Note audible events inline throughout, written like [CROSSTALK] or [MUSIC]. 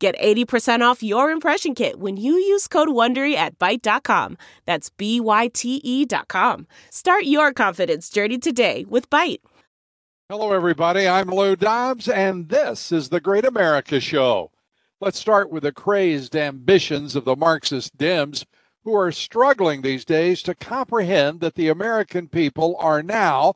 Get 80% off your impression kit when you use code WONDERY at Byte.com. That's B-Y-T-E dot com. Start your confidence journey today with Byte. Hello, everybody. I'm Lou Dobbs, and this is the Great America Show. Let's start with the crazed ambitions of the Marxist Dems, who are struggling these days to comprehend that the American people are now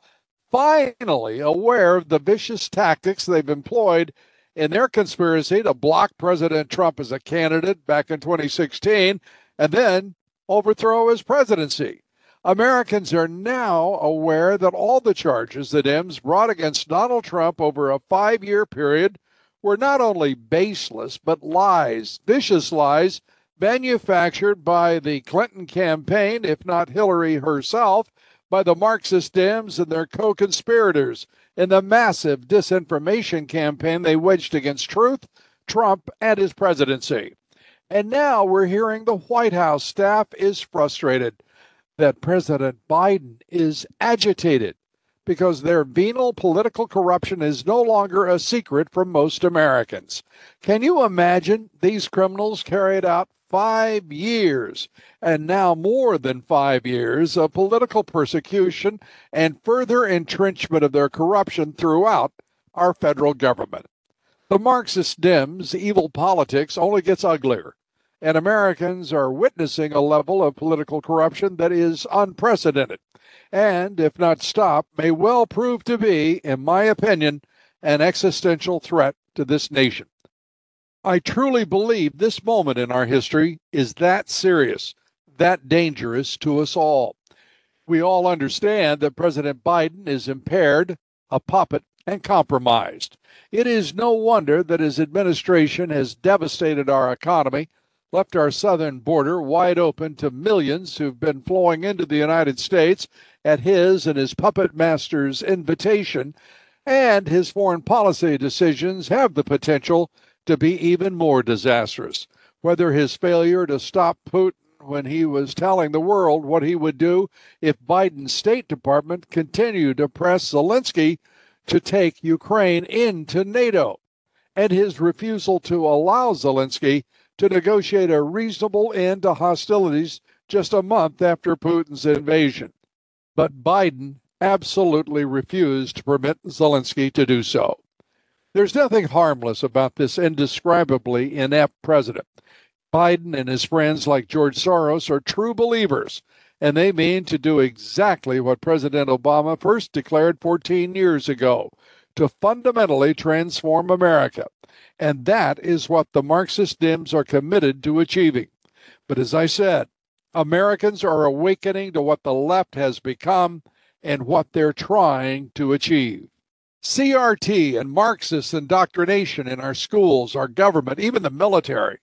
finally aware of the vicious tactics they've employed in their conspiracy to block President Trump as a candidate back in 2016 and then overthrow his presidency. Americans are now aware that all the charges that Dems brought against Donald Trump over a five year period were not only baseless, but lies, vicious lies, manufactured by the Clinton campaign, if not Hillary herself, by the Marxist Dems and their co conspirators in the massive disinformation campaign they wedged against truth, Trump, and his presidency. And now we're hearing the White House staff is frustrated that President Biden is agitated because their venal political corruption is no longer a secret from most Americans. Can you imagine these criminals carried out five years and now more than five years of political persecution and further entrenchment of their corruption throughout our federal government. The Marxist Dems' evil politics only gets uglier, and Americans are witnessing a level of political corruption that is unprecedented, and if not stopped, may well prove to be, in my opinion, an existential threat to this nation. I truly believe this moment in our history is that serious, that dangerous to us all. We all understand that President Biden is impaired, a puppet, and compromised. It is no wonder that his administration has devastated our economy, left our southern border wide open to millions who've been flowing into the United States at his and his puppet master's invitation, and his foreign policy decisions have the potential to be even more disastrous. Whether his failure to stop Putin when he was telling the world what he would do if Biden's State Department continued to press Zelensky to take Ukraine into NATO, and his refusal to allow Zelensky to negotiate a reasonable end to hostilities just a month after Putin's invasion. But Biden absolutely refused to permit Zelensky to do so. There's nothing harmless about this indescribably inept president. Biden and his friends like George Soros are true believers, and they mean to do exactly what President Obama first declared 14 years ago to fundamentally transform America. And that is what the Marxist Dems are committed to achieving. But as I said, Americans are awakening to what the left has become and what they're trying to achieve. CRT and Marxist indoctrination in our schools, our government, even the military,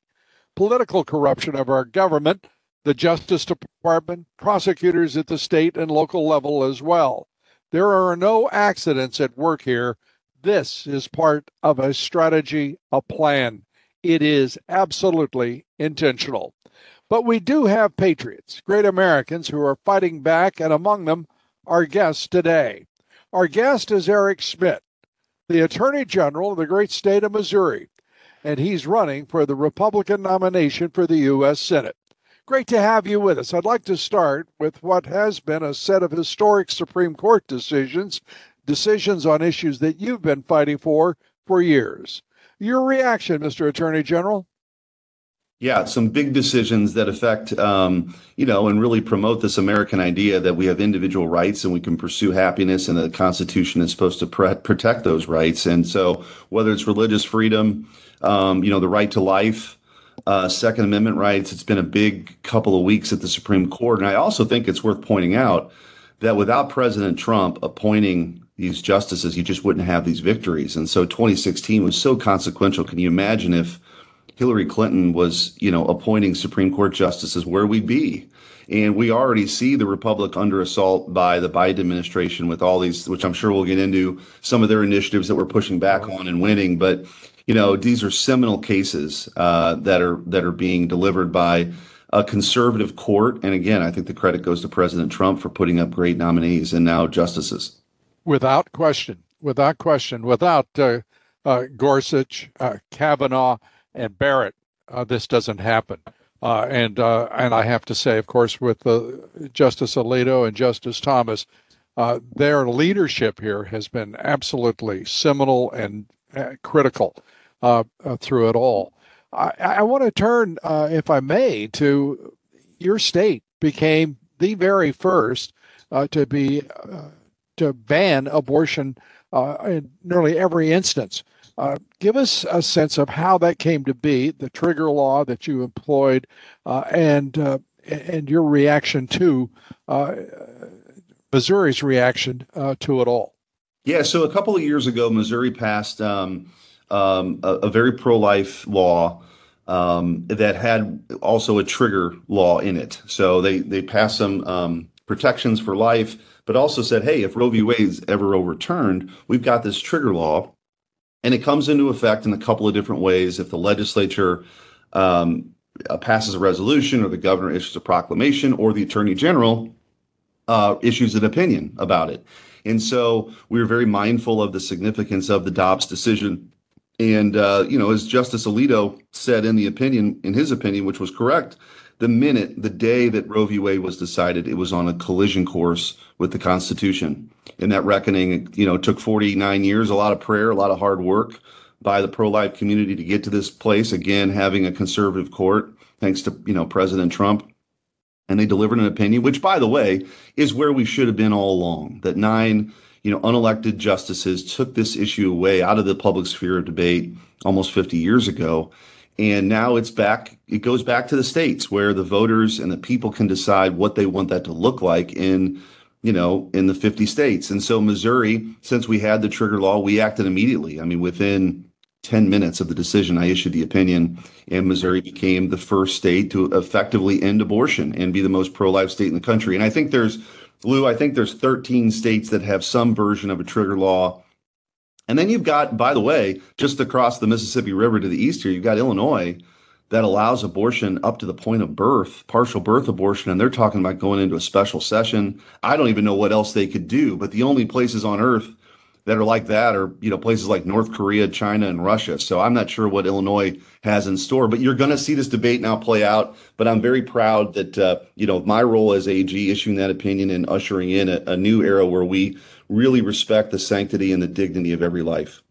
political corruption of our government, the Justice Department, prosecutors at the state and local level as well. There are no accidents at work here. This is part of a strategy, a plan. It is absolutely intentional. But we do have patriots, great Americans who are fighting back, and among them, our guests today. Our guest is Eric Schmitt, the Attorney General of the great state of Missouri, and he's running for the Republican nomination for the U.S. Senate. Great to have you with us. I'd like to start with what has been a set of historic Supreme Court decisions, decisions on issues that you've been fighting for for years. Your reaction, Mr. Attorney General? Yeah, some big decisions that affect, um, you know, and really promote this American idea that we have individual rights and we can pursue happiness, and the Constitution is supposed to pre- protect those rights. And so, whether it's religious freedom, um, you know, the right to life, uh, Second Amendment rights, it's been a big couple of weeks at the Supreme Court. And I also think it's worth pointing out that without President Trump appointing these justices, you just wouldn't have these victories. And so, 2016 was so consequential. Can you imagine if Hillary Clinton was, you know, appointing Supreme Court justices, where we'd be. And we already see the Republic under assault by the Biden administration with all these, which I'm sure we'll get into some of their initiatives that we're pushing back on and winning. But you know, these are seminal cases uh, that are that are being delivered by a conservative court. And again, I think the credit goes to President Trump for putting up great nominees and now justices. Without question, without question, without uh, uh, Gorsuch, uh, Kavanaugh, and Barrett, uh, this doesn't happen. Uh, and uh, and I have to say, of course, with Justice Alito and Justice Thomas, their leadership here has been absolutely seminal and critical through it all. I, I want to turn, uh, if I may, to your state became the very first uh, to be uh, to ban abortion uh, in nearly every instance. Uh, give us a sense of how that came to be, the trigger law that you employed, uh, and and your reaction to Missouri's reaction to it all. Yeah, so a couple of years ago, Missouri passed. Um, um, a, a, very pro-life law um, that had also a trigger law in it. So they they passed some um, protections for life, but also said, hey, if Roe v. Wade is ever overturned, we've got this trigger law, and it comes into effect in a couple of different ways. If the legislature um, uh, passes a resolution, or the governor issues a proclamation, or the attorney general uh, issues an opinion about it. And so we were very mindful of the significance of the Dobbs decision and uh, you know, as Justice Alito said in the opinion, in his opinion, which was correct, the minute, the day that Roe v. Wade was decided, it was on a collision course with the Constitution. And that reckoning, you know, took 49 years, a lot of prayer, a lot of hard work by the pro-life community to get to this place. Again, having a conservative court, thanks to you know President Trump, and they delivered an opinion, which, by the way, is where we should have been all along. That nine you know, unelected justices took this issue away out of the public sphere of debate almost 50 years ago. And now it's back, it goes back to the states where the voters and the people can decide what they want that to look like in, you know, in the 50 states. And so Missouri, since we had the trigger law, we acted immediately. I mean, within 10 minutes of the decision, I issued the opinion, and Missouri became the first state to effectively end abortion and be the most pro life state in the country. And I think there's Lou, I think there's 13 states that have some version of a trigger law. And then you've got, by the way, just across the Mississippi River to the east here, you've got Illinois that allows abortion up to the point of birth, partial birth abortion. And they're talking about going into a special session. I don't even know what else they could do, but the only places on earth that are like that are you know places like North Korea, China, and Russia. So I'm not sure what Illinois has in store, but you're going to see this debate now play out. But I'm very proud that uh, you know my role as AG issuing that opinion and ushering in a, a new era where we really respect the sanctity and the dignity of every life.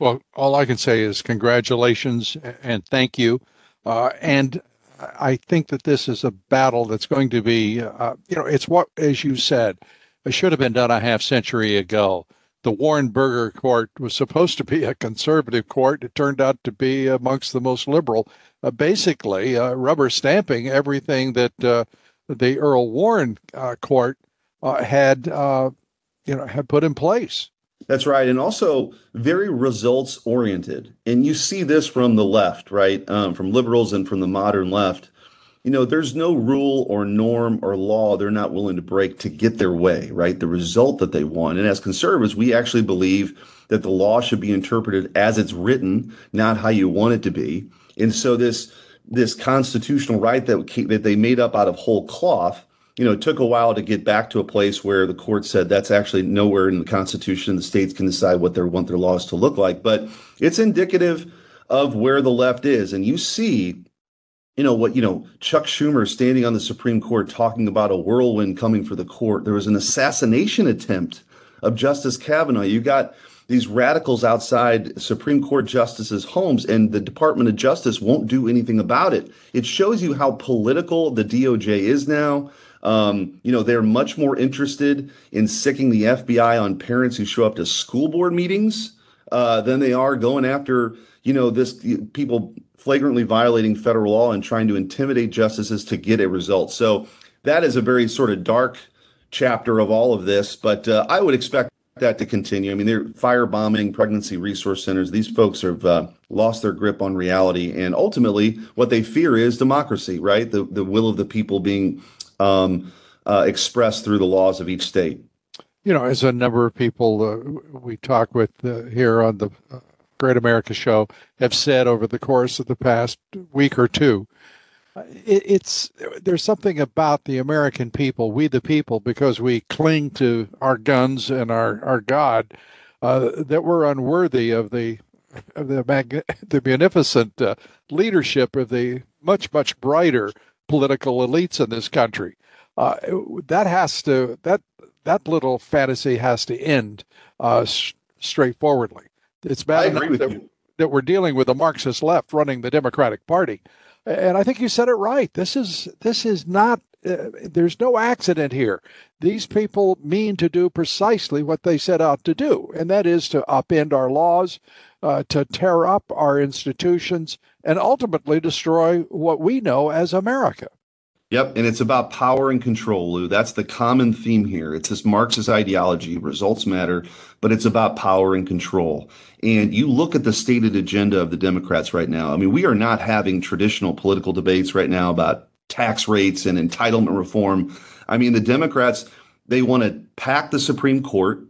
Well, all I can say is congratulations and thank you. Uh, and I think that this is a battle that's going to be, uh, you know, it's what, as you said, it should have been done a half century ago the Warren Burger Court was supposed to be a conservative court. It turned out to be amongst the most liberal, uh, basically uh, rubber stamping everything that uh, the Earl Warren uh, Court had, you know, had put in place. That's right, and also very results oriented. And you see this from the left, right, um, from liberals and from the modern left you know, there's no rule or norm or law they're not willing to break to get their way, right? The result that they want. And as conservatives, we actually believe that the law should be interpreted as it's written, not how you want it to be. And so this this constitutional right that that they made up out of whole cloth, you know, it took a while to get back to a place where the court said that's actually nowhere in the Constitution. The states can decide what they want their laws to look like, but it's indicative of where the left is. And you see you know what you know chuck schumer standing on the supreme court talking about a whirlwind coming for the court. There was an assassination attempt of justice kavanaugh. You got these radicals outside supreme court justices homes and the department of justice won't do anything about it. It shows you how political the doj is now um, you know they're much more interested in sicking the fbi on parents who show up to school board meetings uh, than they are going after you know this people flagrantly violating federal law and trying to intimidate justices to get a result. So that is a very sort of dark chapter of all of this. But uh, I would expect that to continue. I mean, they're firebombing pregnancy resource centers. These folks have uh, lost their grip on reality, and ultimately, what they fear is democracy, right? The the will of the people being um, uh, expressed through the laws of each state. You know, as a number of people uh, we talk with uh, here on the uh, Great America Show have said over the course of the past week or two, it, it's there's something about the American people, we the people, because we cling to our guns and our our God, uh, that we're unworthy of the of the mag- [LAUGHS] the beneficent uh, leadership of the much much brighter political elites in this country. Uh, that has to that that little fantasy has to end uh, s- straightforwardly. It's bad enough that, that we're dealing with a Marxist left running the Democratic Party and I think you said it right. This is this is not. Uh, there's no accident here. These people mean to do precisely what they set out to do, and that is to upend our laws, uh, to tear up our institutions, and ultimately destroy what we know as America. Yep, and it's about power and control, Lou. That's the common theme here. It's this Marxist ideology, results matter, but it's about power and control. And you look at the stated agenda of the Democrats right now. I mean, we are not having traditional political debates right now about tax rates and entitlement reform. I mean, the Democrats, they want to pack the Supreme Court,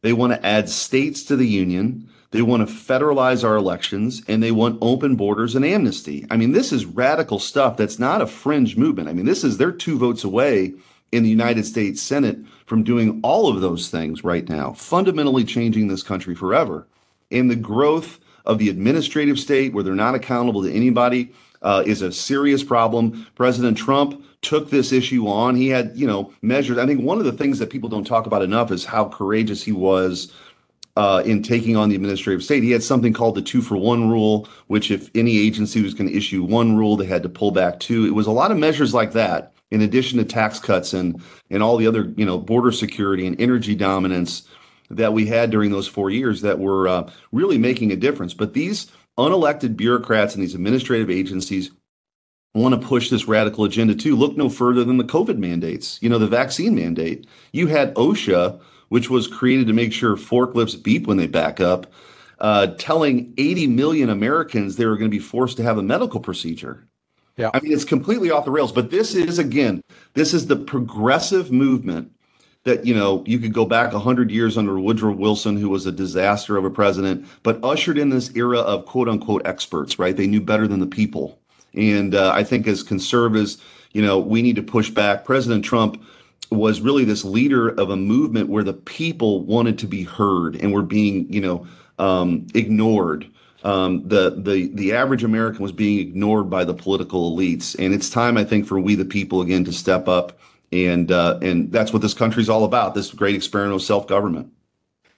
they want to add states to the union. They want to federalize our elections and they want open borders and amnesty. I mean, this is radical stuff that's not a fringe movement. I mean, this is they're two votes away in the United States Senate from doing all of those things right now, fundamentally changing this country forever. And the growth of the administrative state where they're not accountable to anybody uh, is a serious problem. President Trump took this issue on. He had, you know, measures. I think one of the things that people don't talk about enough is how courageous he was uh, in taking on the administrative state. He had something called the two for one rule, which if any agency was going to issue one rule, they had to pull back two. It was a lot of measures like that, in addition to tax cuts and and all the other, you know, border security and energy dominance that we had during those four years that were uh, really making a difference. But these unelected bureaucrats and these administrative agencies want to push this radical agenda too. Look no further than the COVID mandates. You know, the vaccine mandate. You had OSHA which was created to make sure forklifts beep when they back up, uh, telling 80 million Americans they were going to be forced to have a medical procedure. Yeah. I mean, it's completely off the rails. But this is, again, this is the progressive movement that, you know, you could go back 100 years under Woodrow Wilson, who was a disaster of a president, but ushered in this era of quote unquote experts, right? They knew better than the people. And uh, I think as conservatives, you know, we need to push back. President Trump was really this leader of a movement where the people wanted to be heard and were being, you know, um, ignored. Um, the the the average American was being ignored by the political elites, and it's time, I think, for we the people again to step up, and uh, and that's what this country's all about. This great experiment of self government.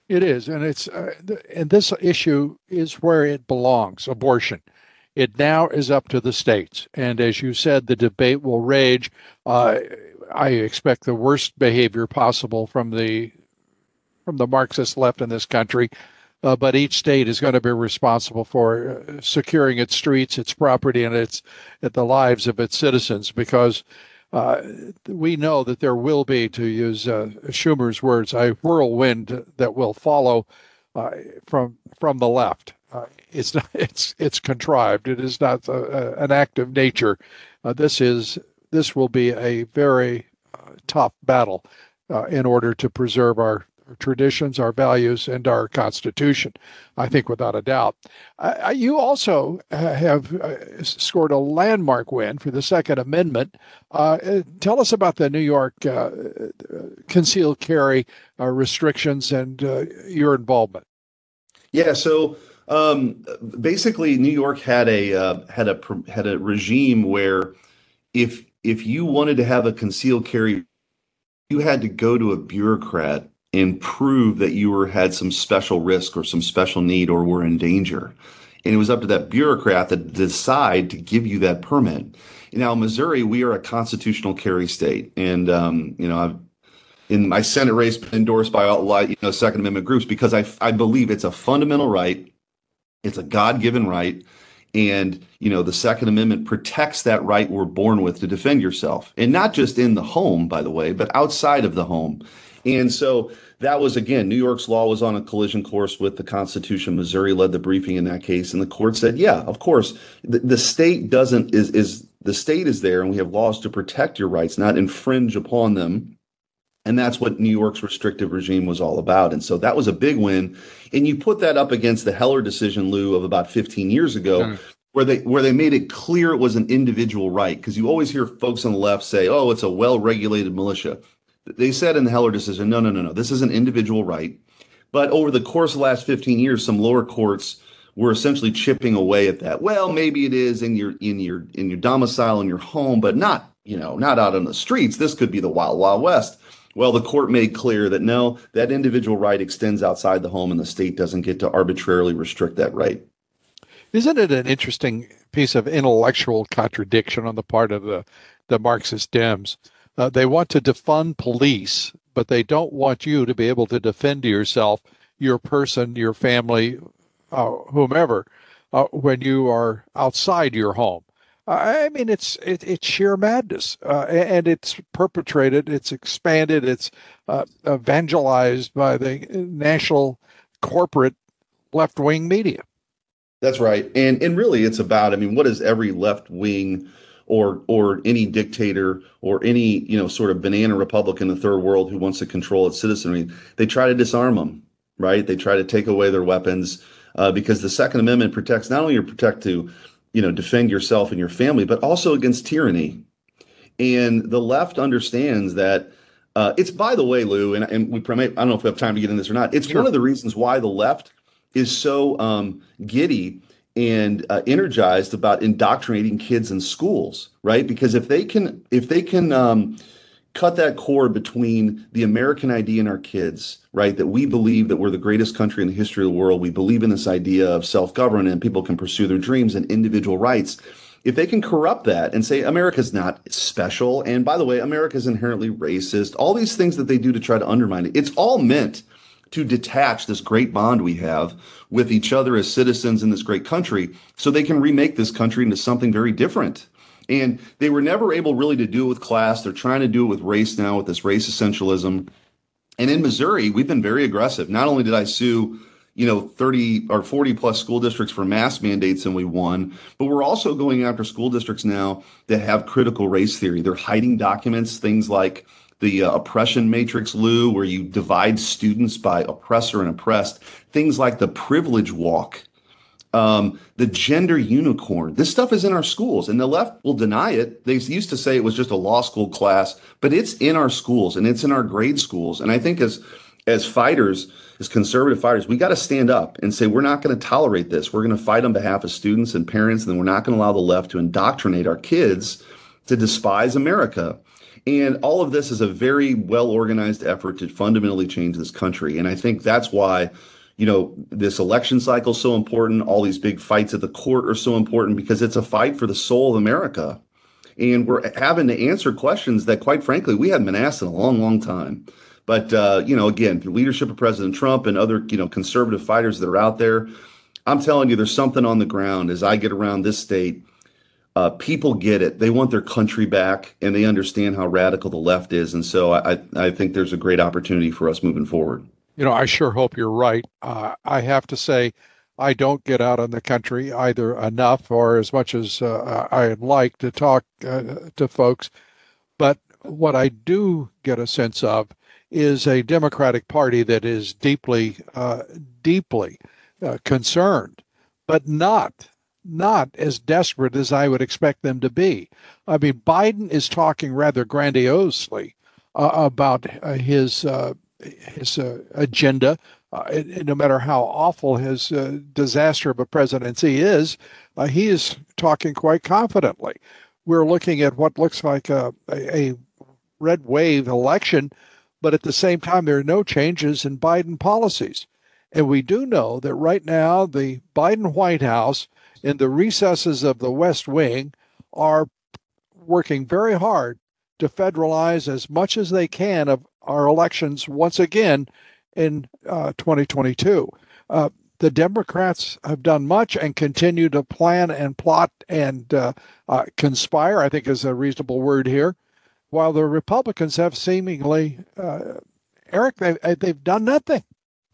It is, and it's uh, and this issue is where it belongs. Abortion. It now is up to the states, and as you said, the debate will rage. Uh, I expect the worst behavior possible from the from the Marxist left in this country. Uh, but each state is going to be responsible for uh, securing its streets, its property, and its the lives of its citizens. Because uh, we know that there will be, to use uh, Schumer's words, a whirlwind that will follow uh, from from the left. Uh, it's [LAUGHS] not, it's it's contrived. It is not an act of nature. this is this will be a very uh, tough battle uh, in order to preserve our traditions, our values, and our Constitution. I think without a doubt. Uh, you also have uh, scored a landmark win for the Second Amendment. Uh, tell us about the New York uh, concealed carry restrictions and your involvement. Yeah, so um, basically, New York had a had a had a regime where if if you wanted to have a concealed carry, you had to go to a bureaucrat and prove that you were had some special risk or some special need or were in danger. And it was up to that bureaucrat to decide to give you that permit. Now, Missouri, we are a constitutional carry state, and um, you know, I've in my Senate race been endorsed by a lot, you know, Second Amendment groups because I I believe it's a fundamental right, it's a God given right and, you know, the Second Amendment protects that right we're born with to defend yourself. And not just in the home, by the way, but outside of the home. And so that was again, New York's law was on a collision course with the Constitution. Missouri led the briefing in that case, and the court said, "Yeah, of course, the, the state doesn't is is the state is there, and we have laws to protect your rights, not infringe upon them." And that's what New York's restrictive regime was all about. And so that was a big win. And you put that up against the Heller decision, Lou, of about 15 years ago, mm. where they where they made it clear it was an individual right. Because you always hear folks on the left say, "Oh, it's a well-regulated militia." They said in the Heller decision, "No, no, no, no. This is an individual right." But over the course of the last 15 years, some lower courts were essentially chipping away at that. Well, maybe it is in your in your in your domicile in your home, but not you know not out on the streets. This could be the wild wild west. Well, the court made clear that no, that individual right extends outside the home and the state doesn't get to arbitrarily restrict that right. Isn't it an interesting piece of intellectual contradiction on the part of the, the Marxist Dems? Uh, they want to defund police, but they don't want you to be able to defend yourself, your person, your family, uh, whomever, uh, when you are outside your home. I mean, it's it, it's sheer madness, uh, and it's perpetrated, it's expanded, it's uh, evangelized by the national corporate left wing media. That's right, and and really, it's about. I mean, what is every left wing or or any dictator or any you know sort of banana republic in the third world who wants to control its citizenry? They try to disarm them, right? They try to take away their weapons. Uh, because the Second Amendment protects not only your protect to you know, defend yourself and your family, but also against tyranny. And the left understands that uh, it's, by the way, Lou, and, and we I don't know if we have time to get in this or not. It's sure. one of the reasons why the left is so um, giddy and uh, energized about indoctrinating kids in schools, right? Because if they can, if they can um, cut that cord between the American idea and our kids, right? That we believe that we're the greatest country in the history of the world. We believe in this idea of self government and people can pursue their dreams and individual rights. If they can corrupt that and say America's not special, and by the way, America's inherently racist, all these things that they do to try to undermine it, it's all meant to detach this great bond we have with each other as citizens in this great country so they can remake this country into something very different. And they were never able really to do it with class. They're trying to do it with race now, with this race essentialism. And in Missouri, we've been very aggressive. Not only did I sue, you know, 30 or 40 plus school districts for mask mandates and we won, but we're also going after school districts now that have critical race theory. They're hiding documents, things like the uh, oppression matrix, Lou, where you divide students by oppressor and oppressed, things like the privilege walk um, the gender unicorn. This stuff is in our schools, and the left will deny it. They used to say it was just a law school class, but it's in our schools and it's in our grade schools. And I think as as fighters, as conservative fighters, we got to stand up and say we're not going to tolerate this. We're going to fight on behalf of students and parents, and we're not going to allow the left to indoctrinate our kids to despise America. And all of this is a very well organized effort to fundamentally change this country. And I think that's why you know, this election cycle is so important. All these big fights at the court are so important because it's a fight for the soul of America. And we're having to answer questions that, quite frankly, we haven't been asked in a long, long time. But, uh, you know, again, the leadership of President Trump and other, you know, conservative fighters that are out there, I'm telling you, there's something on the ground as I get around this state. Uh, people get it. They want their country back and they understand how radical the left is. And so I, I think there's a great opportunity for us moving forward you know, I sure hope you're right. Uh, I have to say, I don't get out in the country either enough or as much as uh, I'd like to talk uh, to folks. But what I do get a sense of is a Democratic Party that is deeply, uh, deeply uh, concerned, but not not as desperate as I would expect them to be. I mean, Biden is talking rather grandiosely uh, about his his uh, agenda, uh, no matter how awful his uh, disaster of a presidency is, uh, he is talking quite confidently. We're looking at what looks like a, a, a red wave election, but at the same time, there are no changes in Biden policies. And we do know that right now, the Biden White House, in the recesses of the West Wing, are working very hard to federalize as much as they can of our elections once again in uh, 2022. Uh, the Democrats have done much and continue to plan and plot and uh, uh, conspire, I think is a reasonable word here, while the Republicans have seemingly uh, Eric, they, they've done nothing.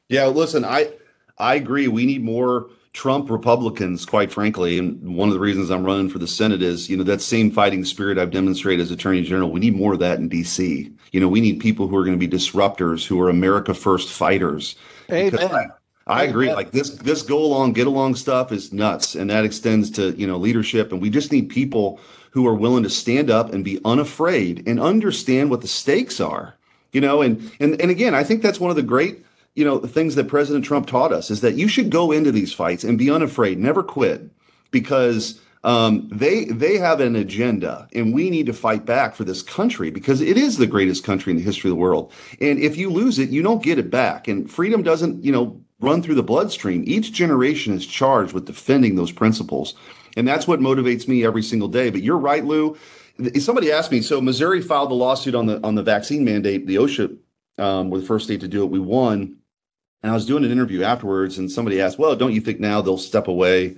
Yeah, listen, I I agree. We need more Trump Republicans, quite frankly. And one of the reasons I'm running for the Senate is, you know, that same fighting spirit I've demonstrated as Attorney General. We need more of that in D.C. You know, we need people who are going to be disruptors, who are America First fighters. Amen. I agree. Like this, this go along, get along stuff is nuts, and that extends to you know leadership. And we just need people who are willing to stand up and be unafraid and understand what the stakes are. You know, and and and again, I think that's one of the great you know the things that President Trump taught us is that you should go into these fights and be unafraid, never quit, because um, they they have an agenda, and we need to fight back for this country because it is the greatest country in the history of the world. And if you lose it, you don't get it back. And freedom doesn't, you know, run through the bloodstream. Each generation is charged with defending those principles. And that's what motivates me every single day. But you're right, Lou. Somebody asked me, so Missouri filed the lawsuit on the on the vaccine mandate. The OSHA um, were the first state to do it. We won. And I was doing an interview afterwards, and somebody asked, "Well, don't you think now they'll step away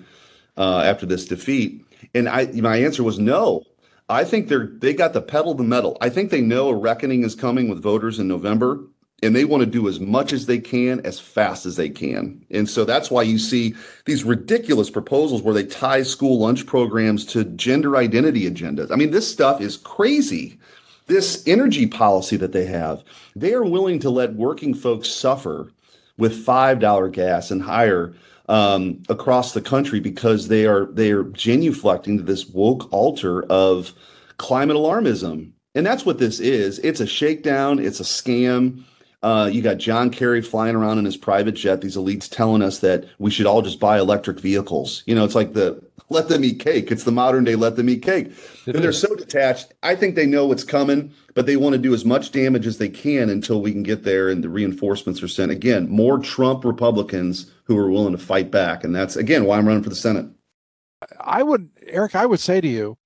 uh, after this defeat?" And I, my answer was no. I think they're they got the pedal to the metal. I think they know a reckoning is coming with voters in November, and they want to do as much as they can as fast as they can. And so that's why you see these ridiculous proposals where they tie school lunch programs to gender identity agendas. I mean, this stuff is crazy. This energy policy that they have, they are willing to let working folks suffer with $5 gas and higher um, across the country because they are they are genuflecting to this woke altar of climate alarmism. And that's what this is. It's a shakedown, it's a scam uh, you got John Kerry flying around in his private jet. These elites telling us that we should all just buy electric vehicles. You know, it's like the let them eat cake. It's the modern day let them eat cake. It and they're so detached. I think they know what's coming, but they want to do as much damage as they can until we can get there and the reinforcements are sent. Again, more Trump Republicans who are willing to fight back. And that's, again, why I'm running for the Senate. I would, Eric, I would say to you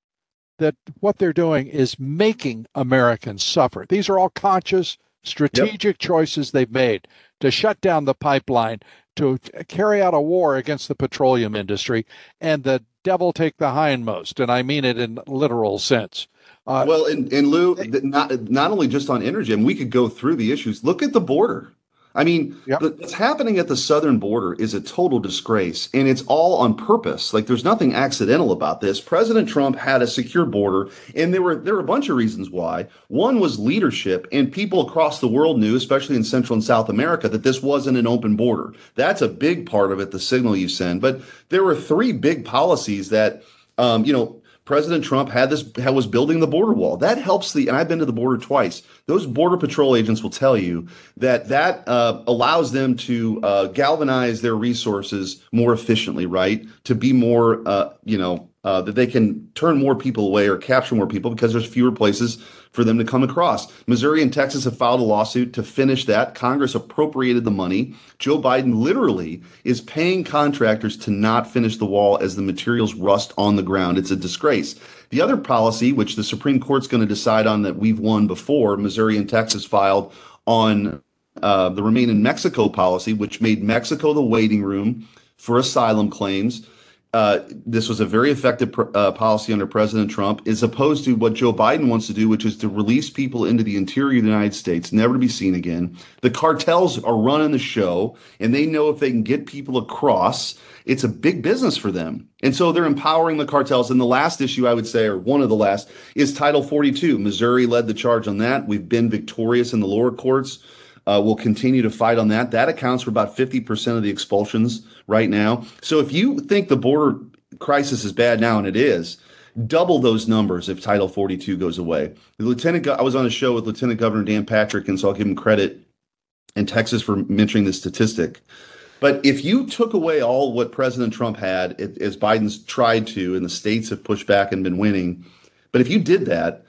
that what they're doing is making Americans suffer. These are all conscious strategic yep. choices they've made to shut down the pipeline, to carry out a war against the petroleum industry, and the devil take the hindmost. And I mean it in literal sense. Uh, well, and, and Lou, not not only just on energy, and we could go through the issues. Look at the border. I mean, yep. what's happening at the southern border is a total disgrace, and it's all on purpose. Like, there's nothing accidental about this. President Trump had a secure border, and there were there were a bunch of reasons why. One was leadership, and people across the world knew, especially in Central and South America, that this wasn't an open border. That's a big part of it, the signal you send. But there were three big policies that, um, you know, President Trump had this was building the border wall. That helps the and I've been to the border twice. Those border patrol agents will tell you that that uh, allows them to uh, galvanize their resources more efficiently, right? To be more, uh, you know, uh, that they can turn more people away or capture more people because there's fewer places for them to come across. Missouri and Texas have filed a lawsuit to finish that. Congress appropriated the money. Joe Biden literally is paying contractors to not finish the wall as the materials rust on the ground. It's a disgrace. The other policy, which the Supreme Court's going to decide on that we've won before, Missouri and Texas filed on uh, the Remain in Mexico policy, which made Mexico the waiting room for asylum claims uh, this was a very effective pr- uh, policy under President Trump, as opposed to what Joe Biden wants to do, which is to release people into the interior of the United States, never to be seen again. The cartels are running the show, and they know if they can get people across, it's a big business for them. And so they're empowering the cartels. And the last issue, I would say, or one of the last, is Title 42. Missouri led the charge on that. We've been victorious in the lower courts. Uh, we'll continue to fight on that. That accounts for about 50% of the expulsions right now. So if you think the border crisis is bad now, and it is, double those numbers if Title 42 goes away. The lieutenant, I was on a show with Lieutenant Governor Dan Patrick, and so I'll give him credit in Texas for mentioning this statistic. But if you took away all what President Trump had, as Biden's tried to, and the states have pushed back and been winning, but if you did that,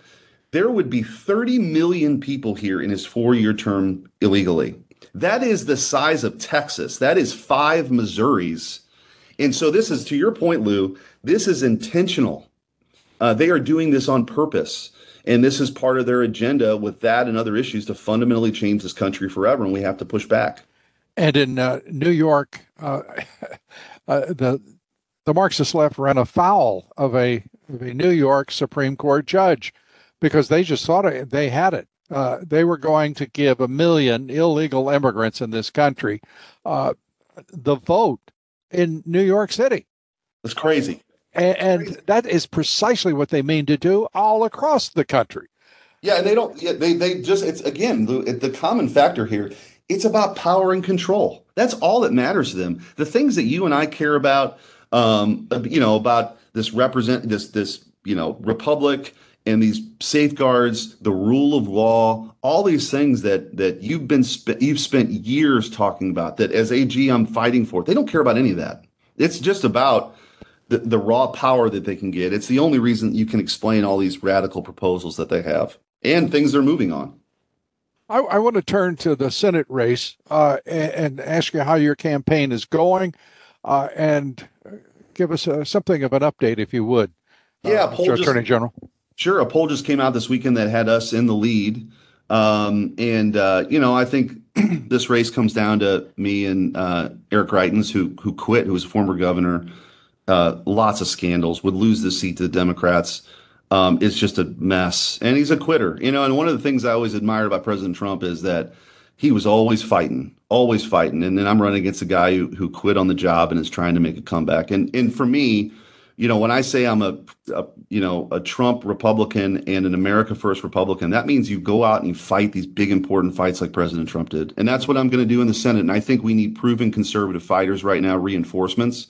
there would be 30 million people here in his four year term illegally. That is the size of Texas. That is five Missouris. And so, this is to your point, Lou, this is intentional. Uh, they are doing this on purpose. And this is part of their agenda with that and other issues to fundamentally change this country forever. And we have to push back. And in uh, New York, uh, [LAUGHS] uh the the Marxist left ran afoul of a, of a New York Supreme Court judge because they just thought they had it. uh, they were going to give a million illegal immigrants in this country uh, the vote in New York City. That's crazy. And, and crazy. that is precisely what they mean to do all across the country. Yeah, and they don't. Yeah, they they just. It's again the the common factor here. It's about power and control. That's all that matters to them. The things that you and I care about, um, you know, about this represent this this you know republic and these safeguards, the rule of law, all these things that that you've been sp- you've spent years talking about. That as AG, I'm fighting for. They don't care about any of that. It's just about the, the raw power that they can get. It's the only reason you can explain all these radical proposals that they have and things they're moving on. I, I want to turn to the Senate race uh, and, and, ask you how your campaign is going, uh, and give us a, something of an update, if you would. Yeah, uh, just, Attorney General. Sure, a poll just came out this weekend that had us in the lead, um, and uh, you know I think [CLEARS THROAT] this race comes down to me and uh, Eric Greitens, who who quit, who was a former governor. Uh, lots of scandals, would lose the seat to the Democrats um, is just a mess. And he's a quitter, you know. And one of the things I always admired about President Trump is that he was always fighting, always fighting. And then I'm running against a guy who, who quit on the job and is trying to make a comeback. And and for me, you know, when I say I'm a, a, you know a Trump Republican and an America First Republican, that means you go out and you fight these big important fights like President Trump did, and that's what I'm going to do in the Senate. And I think we need proven conservative fighters right now, reinforcements.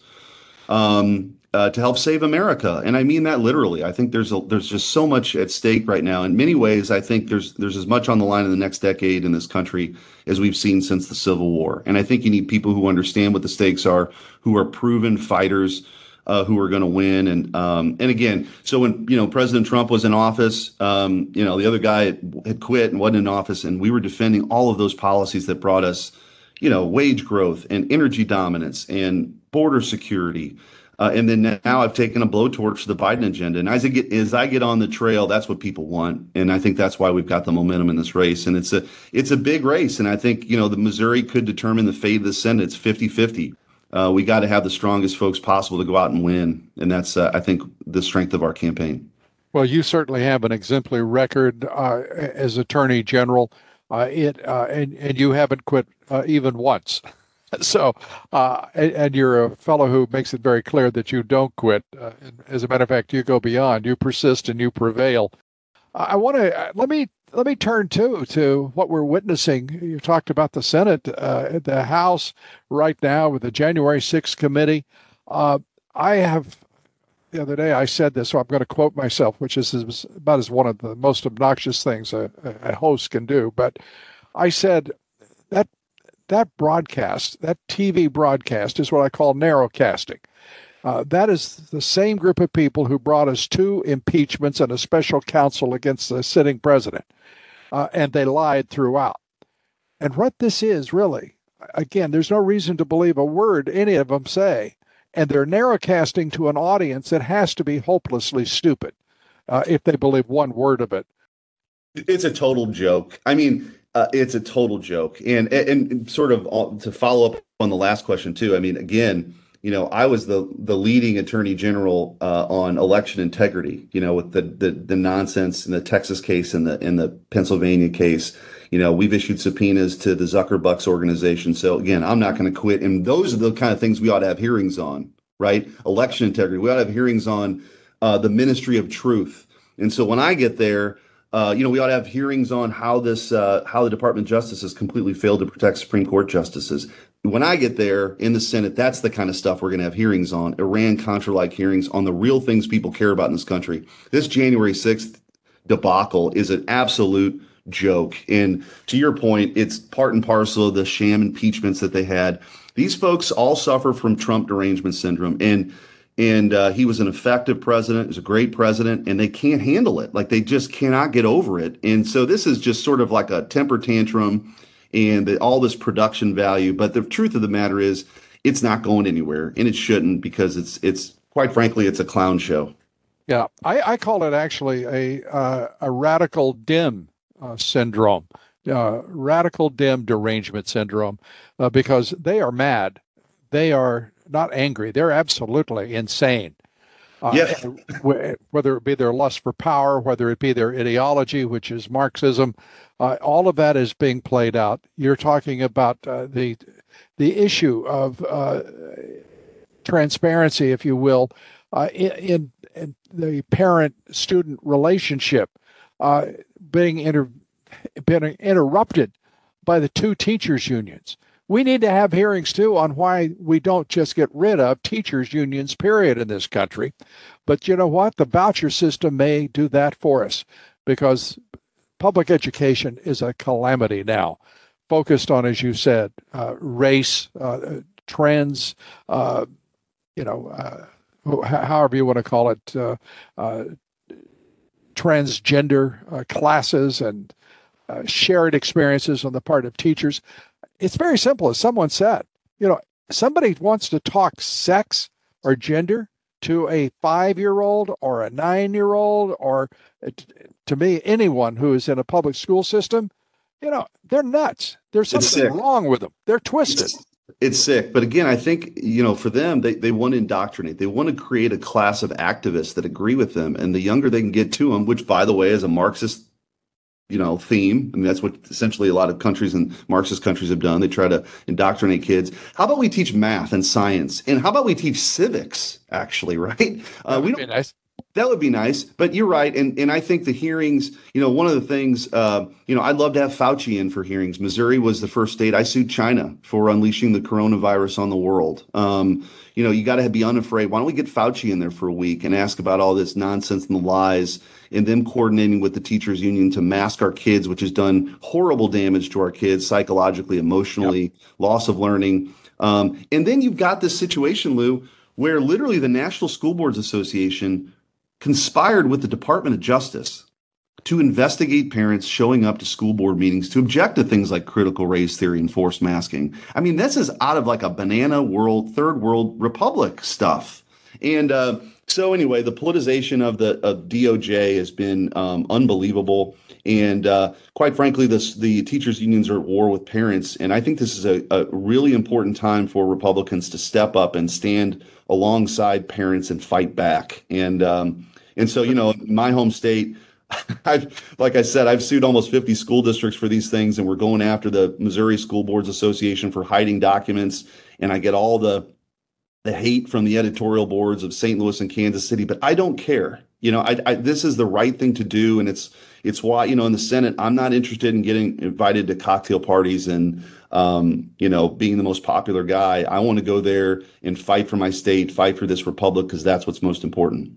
Um, uh, to help save America, and I mean that literally. I think there's a, there's just so much at stake right now. In many ways, I think there's there's as much on the line in the next decade in this country as we've seen since the Civil War. And I think you need people who understand what the stakes are, who are proven fighters, uh, who are going to win. And um, and again, so when you know President Trump was in office, um, you know the other guy had quit and wasn't in office, and we were defending all of those policies that brought us, you know, wage growth and energy dominance and border security. Uh, and then now I've taken a blowtorch to the Biden agenda. And as I get as I get on the trail, that's what people want. And I think that's why we've got the momentum in this race. And it's a it's a big race. And I think, you know, the Missouri could determine the fate of the Senate. It's 50-50. Uh, we got to have the strongest folks possible to go out and win. And that's, uh, I think, the strength of our campaign. Well, you certainly have an exemplary record uh, as Attorney General. It and and you haven't quit even once. [LAUGHS] so, uh, and, you're a fellow who makes it very clear that you don't quit. Uh, as a matter of fact, you go beyond. You persist and you prevail. I want to let me let me turn to to what we're witnessing. You talked about the Senate, uh, the House right now with the January 6th committee. Uh, I have the other day I said this, so I'm going to quote myself, which is about as one of the most obnoxious things a, a host can do. But I said that that broadcast, that TV broadcast, is what I call narrowcasting. Uh, that is the same group of people who brought us two impeachments and a special counsel against the sitting president. Uh, and they lied throughout. And what this is really, again, there's no reason to believe a word any of them say. And they're narrowcasting to an audience that has to be hopelessly stupid uh, if they believe one word of it. It's a total joke. I mean, uh, it's a total joke, and, and, and sort of to follow up on the last question too. I mean, again, you know, I was the the leading attorney general uh, on election integrity. You know, with the, the the nonsense in the Texas case and the in the Pennsylvania case. You know, we've issued subpoenas to the Zuckerbucks organization. So again, I'm not going to quit. And those are the kind of things we ought to have hearings on, right? Election integrity. We ought to have hearings on uh, the Ministry of Truth. And so when I get there, uh, you know, we ought to have hearings on how this, uh, how the Department of Justice has completely failed to protect Supreme Court justices. When I get there in the Senate, that's the kind of stuff we're going to have hearings on Iran Contra like hearings on the real things people care about in this country. This January 6th debacle is an absolute joke. And to your point, it's part and parcel of the sham impeachments that they had. These folks all suffer from Trump derangement syndrome. And and uh, he was an effective president. He was a great president, and they can't handle it. Like they just cannot get over it. And so this is just sort of like a temper tantrum, and the, all this production value. But the truth of the matter is, it's not going anywhere, and it shouldn't because it's it's quite frankly, it's a clown show. Yeah, I, I call it actually a uh, a radical dim uh, syndrome, uh, radical dim derangement syndrome, uh, because they are mad. They are not angry. They're absolutely insane. Uh, yeah. whether it be their lust for power, whether it be their ideology, which is Marxism, uh, all of that is being played out. You're talking about uh, the the issue of uh, transparency, if you will, uh, in, in, the parent-student relationship uh, being inter- been interrupted by the two teachers unions. We need to have hearings too on why we don't just get rid of teachers unions period in this country. But you know what? The voucher system may do that for us because public education is a calamity now, focused on, as you said, uh, race, uh, trends, uh, you know, uh, however you want to call it, uh, uh, transgender classes and shared experiences on the part of teachers. It's very simple, as someone said. You know, somebody wants to talk sex or gender to a five year old or a nine year old or uh, to me, anyone who is in a public school system, you know, they're nuts. There's something wrong with them. They're twisted. It's, it's, sick. But again, I think, you know, for them, they, they want to indoctrinate. They want to create a class of activists that agree with them. And the younger they can get to them, which, by the way, is a Marxist you know theme I mean that's what essentially a lot of countries and marxist countries have done they try to indoctrinate kids how about we teach math and science and how about we teach civics actually [LAUGHS] right uh, we don't nice. That would be nice, but you're right, and and I think the hearings. You know, one of the things. Uh, you know, I'd love to have Fauci in for hearings. Missouri was the first state I sued China for unleashing the coronavirus on the world. Um, you know, you got to be unafraid. Why don't we get Fauci in there for a week and ask about all this nonsense and the lies, and them coordinating with the teachers union to mask our kids, which has done horrible damage to our kids psychologically, emotionally, yep. loss of learning. Um, and then you've got this situation, Lou, where literally the National School Boards Association conspired with the Department of Justice to investigate parents showing up to school board meetings to object to things like critical race theory and forced masking. I mean, this is out of like a banana world, third world republic stuff. And uh, so, anyway, the politicization of the of DOJ has been um, unbelievable. And uh, quite frankly, this, the teachers' unions are at war with parents. And I think this is a, a really important time for Republicans to step up and stand alongside parents and fight back. And um, and so, you know, my home state, [LAUGHS] I've, like I said, I've sued almost 50 school districts for these things, and we're going after the Missouri School Boards Association for hiding documents. And I get all the the hate from the editorial boards of St. Louis and Kansas City, but I don't care. You know, I, I, this is the right thing to do, and it's it's why you know in the Senate I'm not interested in getting invited to cocktail parties and um, you know being the most popular guy. I want to go there and fight for my state, fight for this republic because that's what's most important.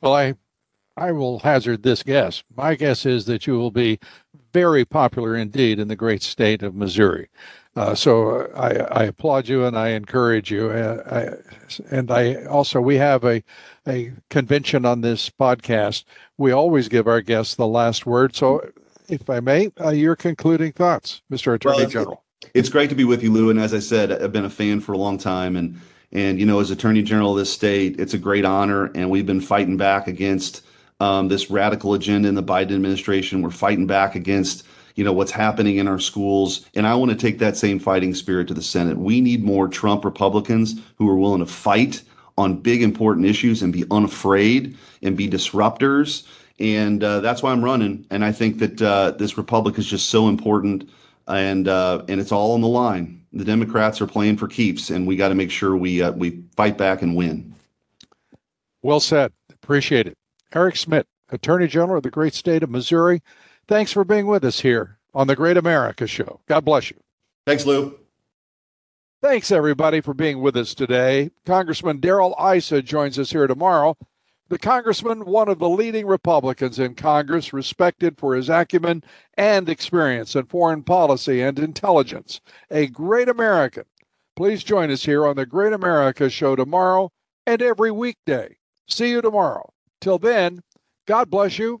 Well, I I will hazard this guess. My guess is that you will be very popular indeed in the great state of Missouri. Uh, so I, I, applaud you and I encourage you. Uh, I, and I also we have a a convention on this podcast. We always give our guests the last word. So, if I may, uh, your concluding thoughts, Mr. Attorney well, General. It's great to be with you, Lou. And as I said, I've been a fan for a long time, and and, you know, as Attorney General of this state, it's a great honor. And we've been fighting back against um, this radical agenda in the Biden administration. We're fighting back against, you know, what's happening in our schools. And I want to take that same fighting spirit to the Senate. We need more Trump Republicans who are willing to fight on big, important issues and be unafraid and be disruptors. And uh, that's why I'm running. And I think that uh, this republic is just so important and uh, and it's all on the line the Democrats are playing for keeps, and we got to make sure we uh, we fight back and win. Well said. Appreciate it. Eric Schmitt, Attorney General of the great state of Missouri. Thanks for being with us here on the Great America Show. God bless you. Thanks, Lou. Thanks, everybody, for being with us today. Congressman Darrell Issa joins us here tomorrow the congressman, one of the leading Republicans in Congress, respected for his acumen and experience in foreign policy and intelligence, a great American. Please join us here on the Great America Show tomorrow and every weekday. See you tomorrow. Till then, God bless you